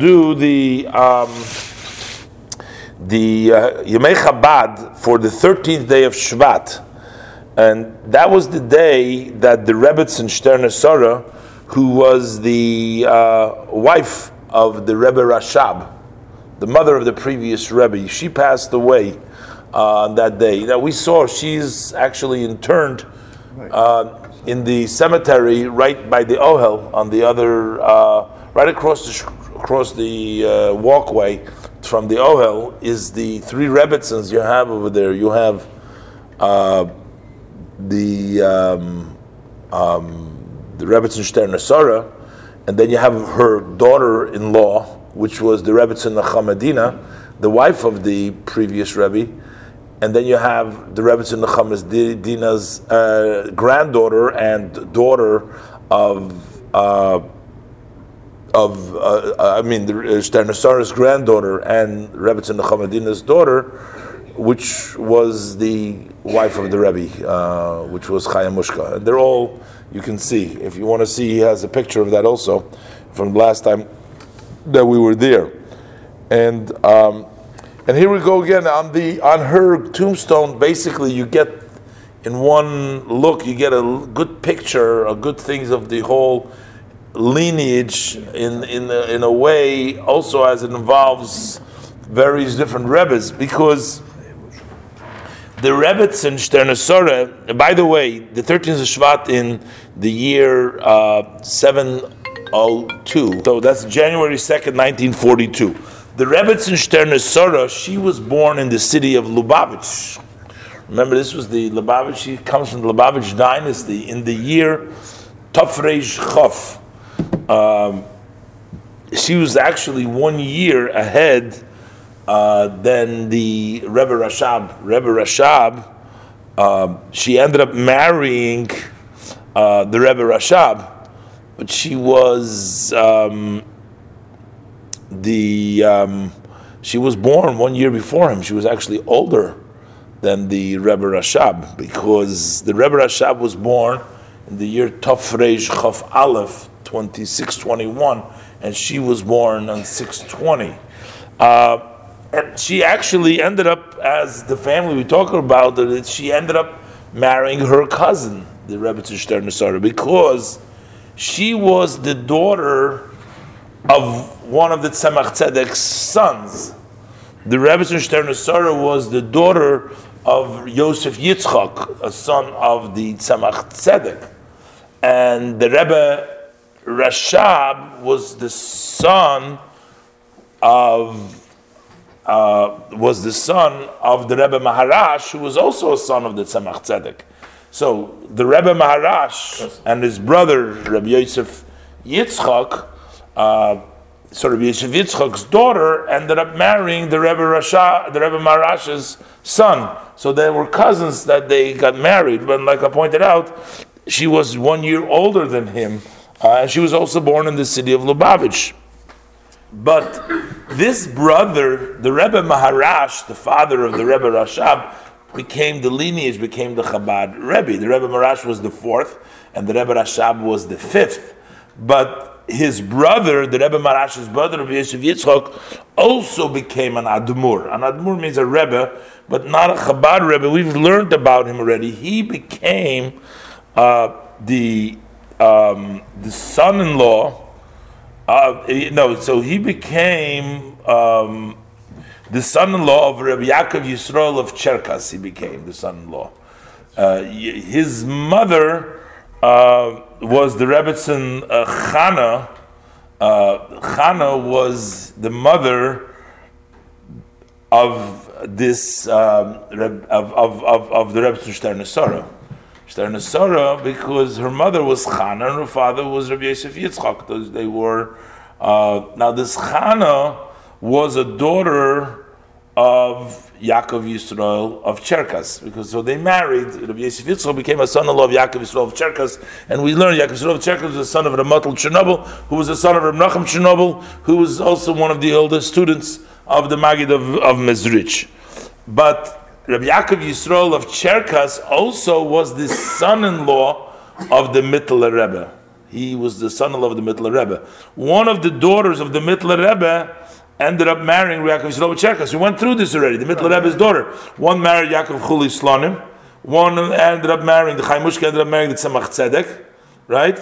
do the um, the uh, Yemei Chabad for the 13th day of Shvat. And that was the day that the Rebbetzin Sterne Sora, who was the uh, wife of the Rebbe Rashab, the mother of the previous Rebbe, she passed away uh, that day. Now we saw she's actually interned uh, in the cemetery right by the Ohel on the other, uh, right across the across the uh, walkway from the Ohel is the three Rebbetzins you have over there. You have uh, the um, um, the Rebbetzin Stern and then you have her daughter-in-law, which was the Rebbetzin Nachamadina, the wife of the previous Rebbe, and then you have the Rebbetzin Nachamadina's uh, granddaughter and daughter of. Of, uh, uh, I mean, the uh, granddaughter and Rebbetzin Nechamadina's daughter, which was the wife of the Rebbe, uh, which was Chaya Mushka. And they're all, you can see, if you want to see, he has a picture of that also from last time that we were there. And um, and here we go again on the on her tombstone. Basically, you get in one look, you get a good picture, a good things of the whole lineage in in a, in a way also as it involves various different rebbes because the Rebbetzin Sternesora, by the way, the 13th of Shvat in the year uh, 702, so that's January 2nd, 1942. The Rebbetzin Sternesora, she was born in the city of Lubavitch. Remember, this was the Lubavitch, she comes from the Lubavitch dynasty in the year Tafrej Chof um, she was actually one year ahead uh, than the Rebbe Rashab. Rebbe Rashab, uh, she ended up marrying uh, the Rebbe Rashab, but she was um, the um, she was born one year before him. She was actually older than the Rebbe Rashab because the Rebbe Rashab was born in the year Tafrej Chaf Aleph 2621, and she was born on 620. Uh, and she actually ended up, as the family we talk about, that she ended up marrying her cousin, the Rebbe Tzishter because she was the daughter of one of the Tzemach Tzedek's sons. The Rebbe Tzishter was the daughter of Yosef Yitzchak, a son of the Tzemach Tzedek. And the Rebbe Rashab was the son of uh, was the son of the Rebbe Maharash, who was also a son of the Tzemach Tzedek. So the Rebbe Maharash and his brother Rebbe Yosef Yitzchak, uh, so Rebbe Yosef Yitzchak's daughter ended up marrying the Rebbe Rasha, the Rebbe Maharash's son. So they were cousins that they got married. But like I pointed out, she was one year older than him. Uh, she was also born in the city of Lubavitch. But this brother, the Rebbe Maharash, the father of the Rebbe Rashab, became the lineage, became the Chabad Rebbe. The Rebbe Maharash was the fourth, and the Rebbe Rashab was the fifth. But his brother, the Rebbe Maharash's brother, Rebbe Yosef Yitzchok, also became an Admur. An Admur means a Rebbe, but not a Chabad Rebbe. We've learned about him already. He became uh, the um, the son-in-law. Uh, no, so he became um, the son-in-law of Rabbi Yaakov Yisrael of Cherkas. He became the son-in-law. Uh, his mother uh, was the Rebbetzin uh, Chana. Uh, Chana was the mother of this um, of, of, of, of the Rebbetzin Shtar Shtar because her mother was Chana and her father was Rabbi Yosef Yitzchak. They were uh, now this Chana was a daughter of Yaakov Yisrael of Cherkas, because so they married. Rabbi Yosef Yitzchak became a son-in-law of Yaakov Yisrael of Cherkas, and we learn Yaakov Yisrael of Cherkas was the son of Reb Mottel Chernobyl, who was the son of Reb Nachum Chernobyl, who was also one of the oldest students of the Magid of, of Mezrich. But Rabbi Yaakov Yisrael of Cherkas also was the son-in-law of the Mittler Rebbe. He was the son-in-law of the Mittler Rebbe. One of the daughters of the Mittler Rebbe ended up marrying Rabbi Yaakov Yisrael of Cherkas. We went through this already. The Mittler Rebbe's daughter. One married Yaakov Chuli Slonim. One ended up marrying the Chaya Mushka ended up marrying the Tzemach Tzedek, right?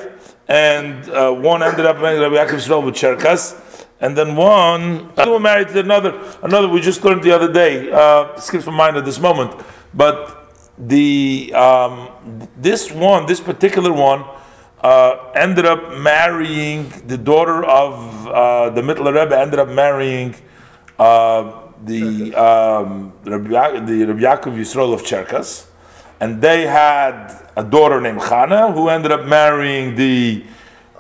And uh, one ended up marrying Rabbi Yaakov Yisrael with Cherkas. And then one, two married to another. Another we just learned the other day. Uh, skips my mind at this moment, but the um, this one, this particular one, uh, ended up marrying the daughter of uh, the Mittler Rebbe. Ended up marrying uh, the um, Rabbi, the Rabbi Yaakov Yisrael of Cherkas, and they had a daughter named Chana who ended up marrying the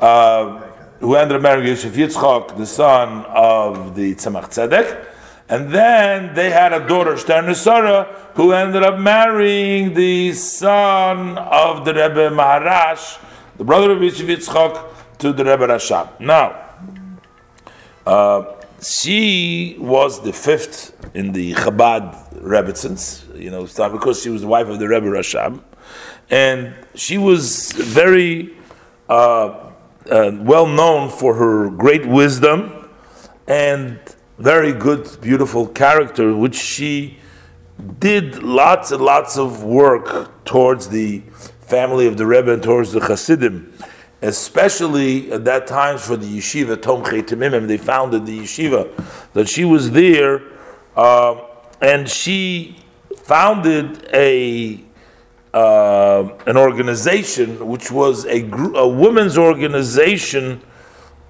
uh, who ended up marrying Yosef Yitzchak, the son of the Tzemach Tzedek. And then they had a daughter, Shter Sarah, who ended up marrying the son of the Rebbe Maharash, the brother of Yosef Yitzchak, to the Rebbe Rashab. Now, uh, she was the fifth in the Chabad Rebbitzins, you know, because she was the wife of the Rebbe Rashab. And she was very uh, uh, well known for her great wisdom and very good, beautiful character, which she did lots and lots of work towards the family of the Rebbe and towards the Hasidim, especially at that time for the yeshiva Tomchei Temimim. They founded the yeshiva that she was there, uh, and she founded a uh, an organization which was a, gr- a women's organization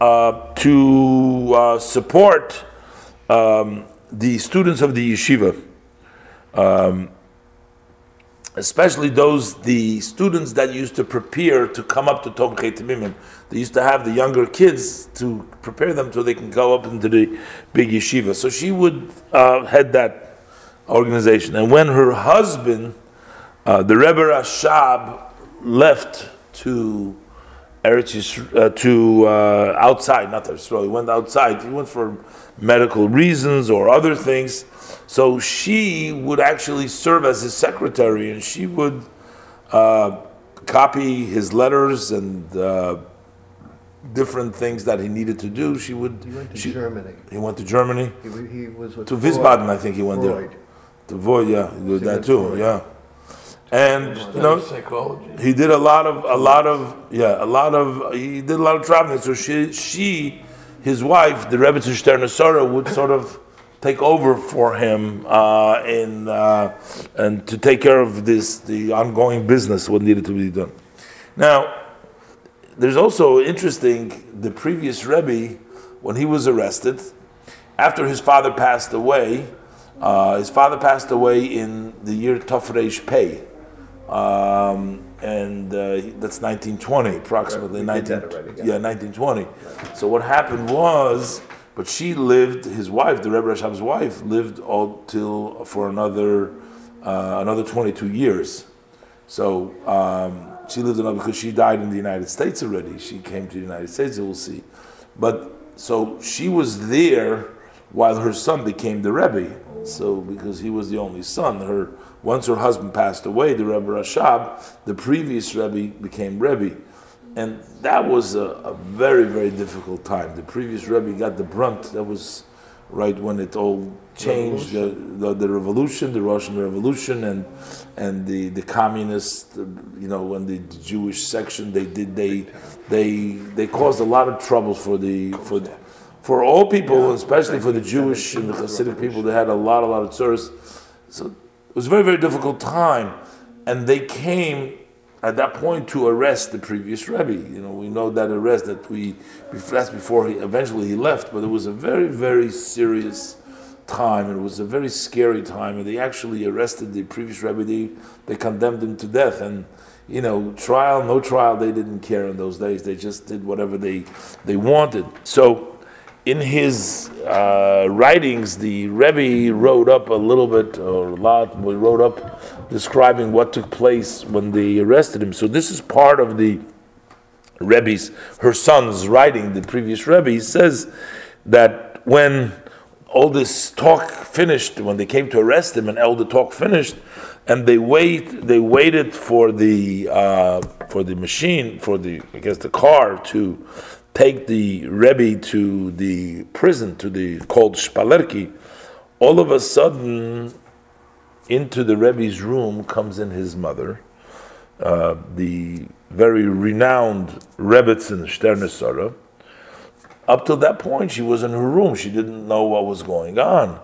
uh, to uh, support um, the students of the yeshiva, um, especially those the students that used to prepare to come up to Tom Tamimim. They used to have the younger kids to prepare them so they can go up into the big yeshiva. So she would uh, head that organization, and when her husband uh, the Rebbe Rashab left to Eretz uh, to uh, outside, not Eretz He went outside. He went for medical reasons or other things. So she would actually serve as his secretary, and she would uh, copy his letters and uh, different things that he needed to do. She would. He went to she, Germany. He went to Germany. He, he was to Wiesbaden, I think he went Freud. there. To Void, yeah, he did that too. Yeah and you know psychology. he did a lot of a lot of yeah a lot of he did a lot of traveling. So she she his wife the Rebbe Tzishter would sort of take over for him uh, in uh, and to take care of this the ongoing business what needed to be done. Now there's also interesting the previous Rebbe when he was arrested after his father passed away. Uh, his father passed away in the year Tafresh Pei, um, and uh, that's 1920, approximately. Right, 19, already, yeah. yeah. 1920. So what happened was, but she lived. His wife, the Rebbe Rashab's wife, lived all till for another uh, another 22 years. So um, she lived another because she died in the United States already. She came to the United States. We'll see, but so she was there while her son became the Rebbe. So because he was the only son, her once her husband passed away, the Rebbe Rashab, the previous Rebbe became Rebbe. And that was a, a, very, very difficult time. The previous Rebbe got the brunt. That was right when it all changed, the, the, the, revolution, the Russian Revolution, and and the, the communist, you know, when the Jewish section, they did they they they caused a lot of troubles for the for for all people, especially for the Jewish and the Hasidic people. They had a lot, a lot of tourists. So it was a very, very difficult time. And they came at that point to arrest the previous Rebbe. You know, we know that arrest that we, that's before he, eventually he left, but it was a very, very serious time. It was a very scary time. And they actually arrested the previous Rebbe. They, they condemned him to death. And, you know, trial, no trial, they didn't care in those days. They just did whatever they, they wanted. So, in his uh, writings, the Rebbe wrote up a little bit, or a lot, we wrote up describing what took place when they arrested him. So this is part of the Rebbe's, her son's writing, the previous Rebbe. He says that when all this talk finished, when they came to arrest him, and all the talk finished, and they wait, they waited for the uh, for the machine, for the I guess the car to take the Rebbe to the prison, to the called Spalerki. All of a sudden, into the Rebbe's room comes in his mother, uh, the very renowned Rebbetzin Sternesara. Up to that point, she was in her room. She didn't know what was going on.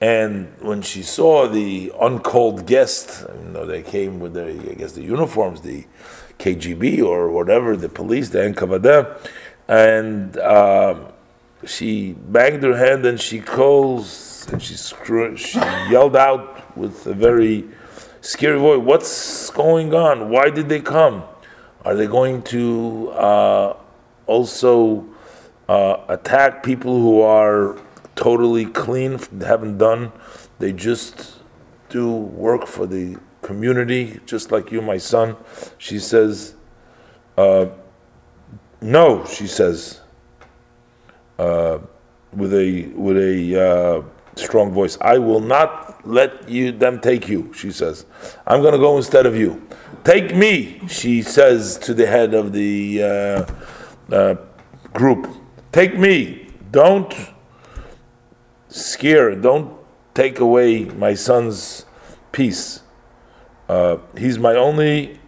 And when she saw the uncalled guest, you know, they came with the, I guess, the uniforms, the KGB or whatever, the police, the NKVD, and um, she banged her head and she calls and she, screw, she yelled out with a very scary voice, "What's going on? Why did they come? Are they going to uh, also uh, attack people who are totally clean, haven't done. They just do work for the community, just like you, my son. She says, uh, no, she says, uh, with a with a uh, strong voice. I will not let you them take you. She says, I'm going to go instead of you. Take me, she says to the head of the uh, uh, group. Take me. Don't scare, don't take away my son's peace. Uh, he's my only,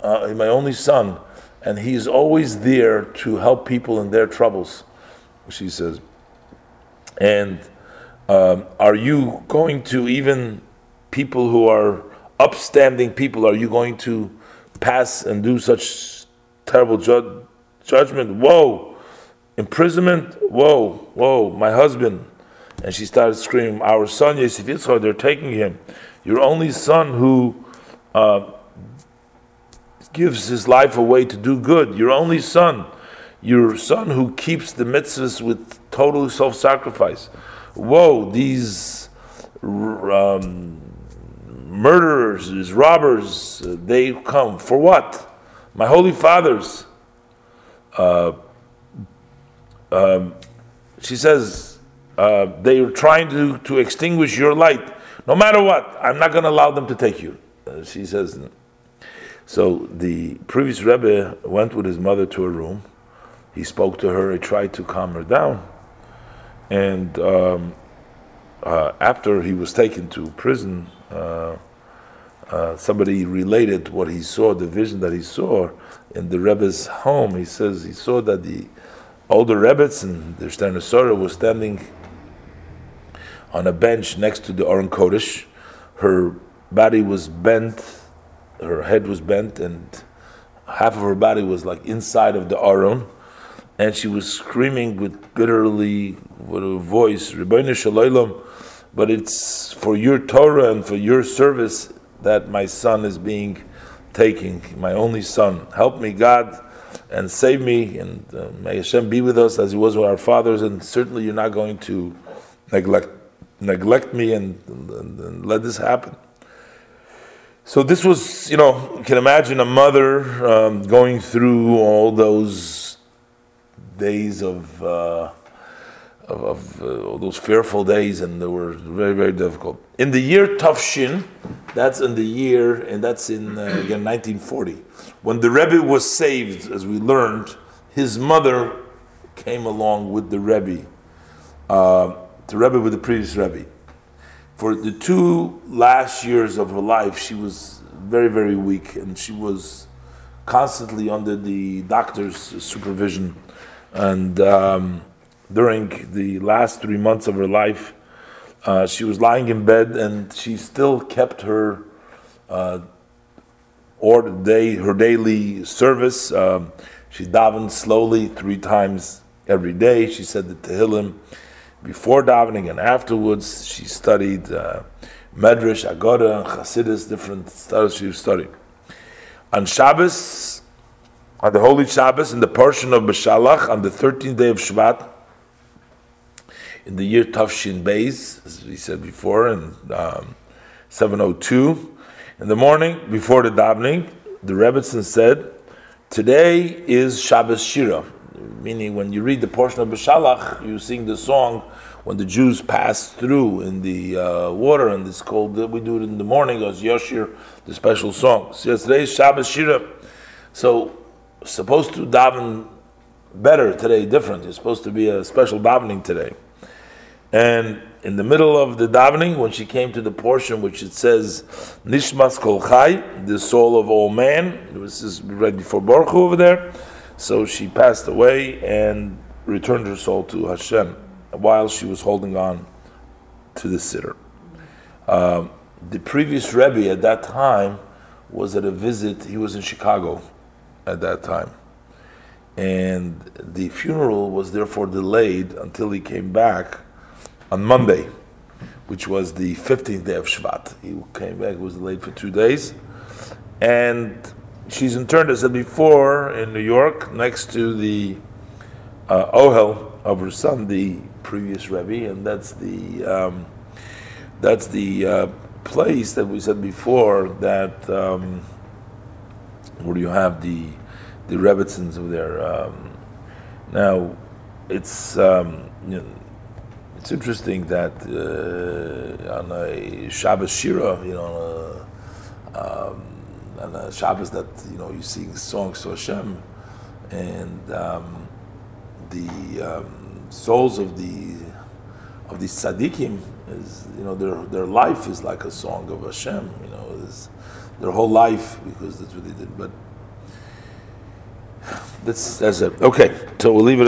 uh, my only son, and he's always there to help people in their troubles. She says, and um, are you going to even people who are upstanding people? Are you going to pass and do such terrible ju- judgment? Whoa, imprisonment. Whoa, whoa, my husband and she started screaming, Our son Yosef they're taking him. Your only son who uh, gives his life away to do good. Your only son. Your son who keeps the mitzvahs with total self sacrifice. Whoa, these um, murderers, these robbers, they come. For what? My holy fathers. Uh, um, she says, uh, they're trying to, to extinguish your light. No matter what, I'm not going to allow them to take you. Uh, she says. So the previous Rebbe went with his mother to a room. He spoke to her. He tried to calm her down. And um, uh, after he was taken to prison, uh, uh, somebody related what he saw, the vision that he saw in the Rebbe's home. He says he saw that the older and the Sternesora was standing on a bench next to the Aron Kodesh. Her body was bent, her head was bent, and half of her body was like inside of the Aron. And she was screaming with bitterly, with a voice, Rebbeinu but it's for your Torah and for your service that my son is being taken, my only son. Help me, God, and save me, and uh, may Hashem be with us as He was with our fathers, and certainly you're not going to neglect neglect me and, and, and, let this happen. So this was, you know, you can imagine a mother um, going through all those days of, uh, of, of uh, all those fearful days, and they were very, very difficult. In the year Tafshin, that's in the year, and that's in uh, again 1940, when the Rebbe was saved, as we learned, his mother came along with the Rebbe. Uh, the Rebbe with the previous Rebbe. For the two last years of her life, she was very, very weak, and she was constantly under the doctor's supervision. And um, during the last three months of her life, uh, she was lying in bed, and she still kept her uh, or day her daily service. Um, she davened slowly three times every day. She said the Tehillim before davening and afterwards. She studied uh, Medrash, and Chassidus, different studies she studied. On Shabbos, on the Holy Shabbos, in the portion of Beshalach, on the 13th day of Shvat, in the year Tafshin Beis, as we said before, in um, 702, in the morning, before the davening, the Rebbetzin said, Today is Shabbos Shira. Meaning when you read the portion of Beshalach, you sing the song when the Jews pass through in the uh, water, and it's called, we do it in the morning as Yoshir, the special song. So today's Shabbos Shira. So, supposed to daven better today, different. It's supposed to be a special davening today. And in the middle of the davening, when she came to the portion which it says Nishmas Kol Chai, the soul of all man, this is right before Baruch over there. So she passed away and returned her soul to Hashem while she was holding on to the siddur. Um, the previous Rebbe at that time was at a visit, he was in Chicago at that time. And the funeral was therefore delayed until he came back on Monday, which was the 15th day of Shvat. He came back, was delayed for two days. And she's interned, as I said before, in New York, next to the uh, Ohel of her son, the previous Rebbe, and that's the um, that's the uh, place that we said before that um, where you have the the Rebbitzins over there. Um, now, it's um, you know, it's interesting that uh, on a Shabbos Shira, you know, on a, um, Shabbos that you know you sing songs to Hashem, and um, the um, souls of the of the tzaddikim is you know their their life is like a song of Hashem. You know, their whole life because that's what they did. But that's that's it. Okay, so we'll leave it.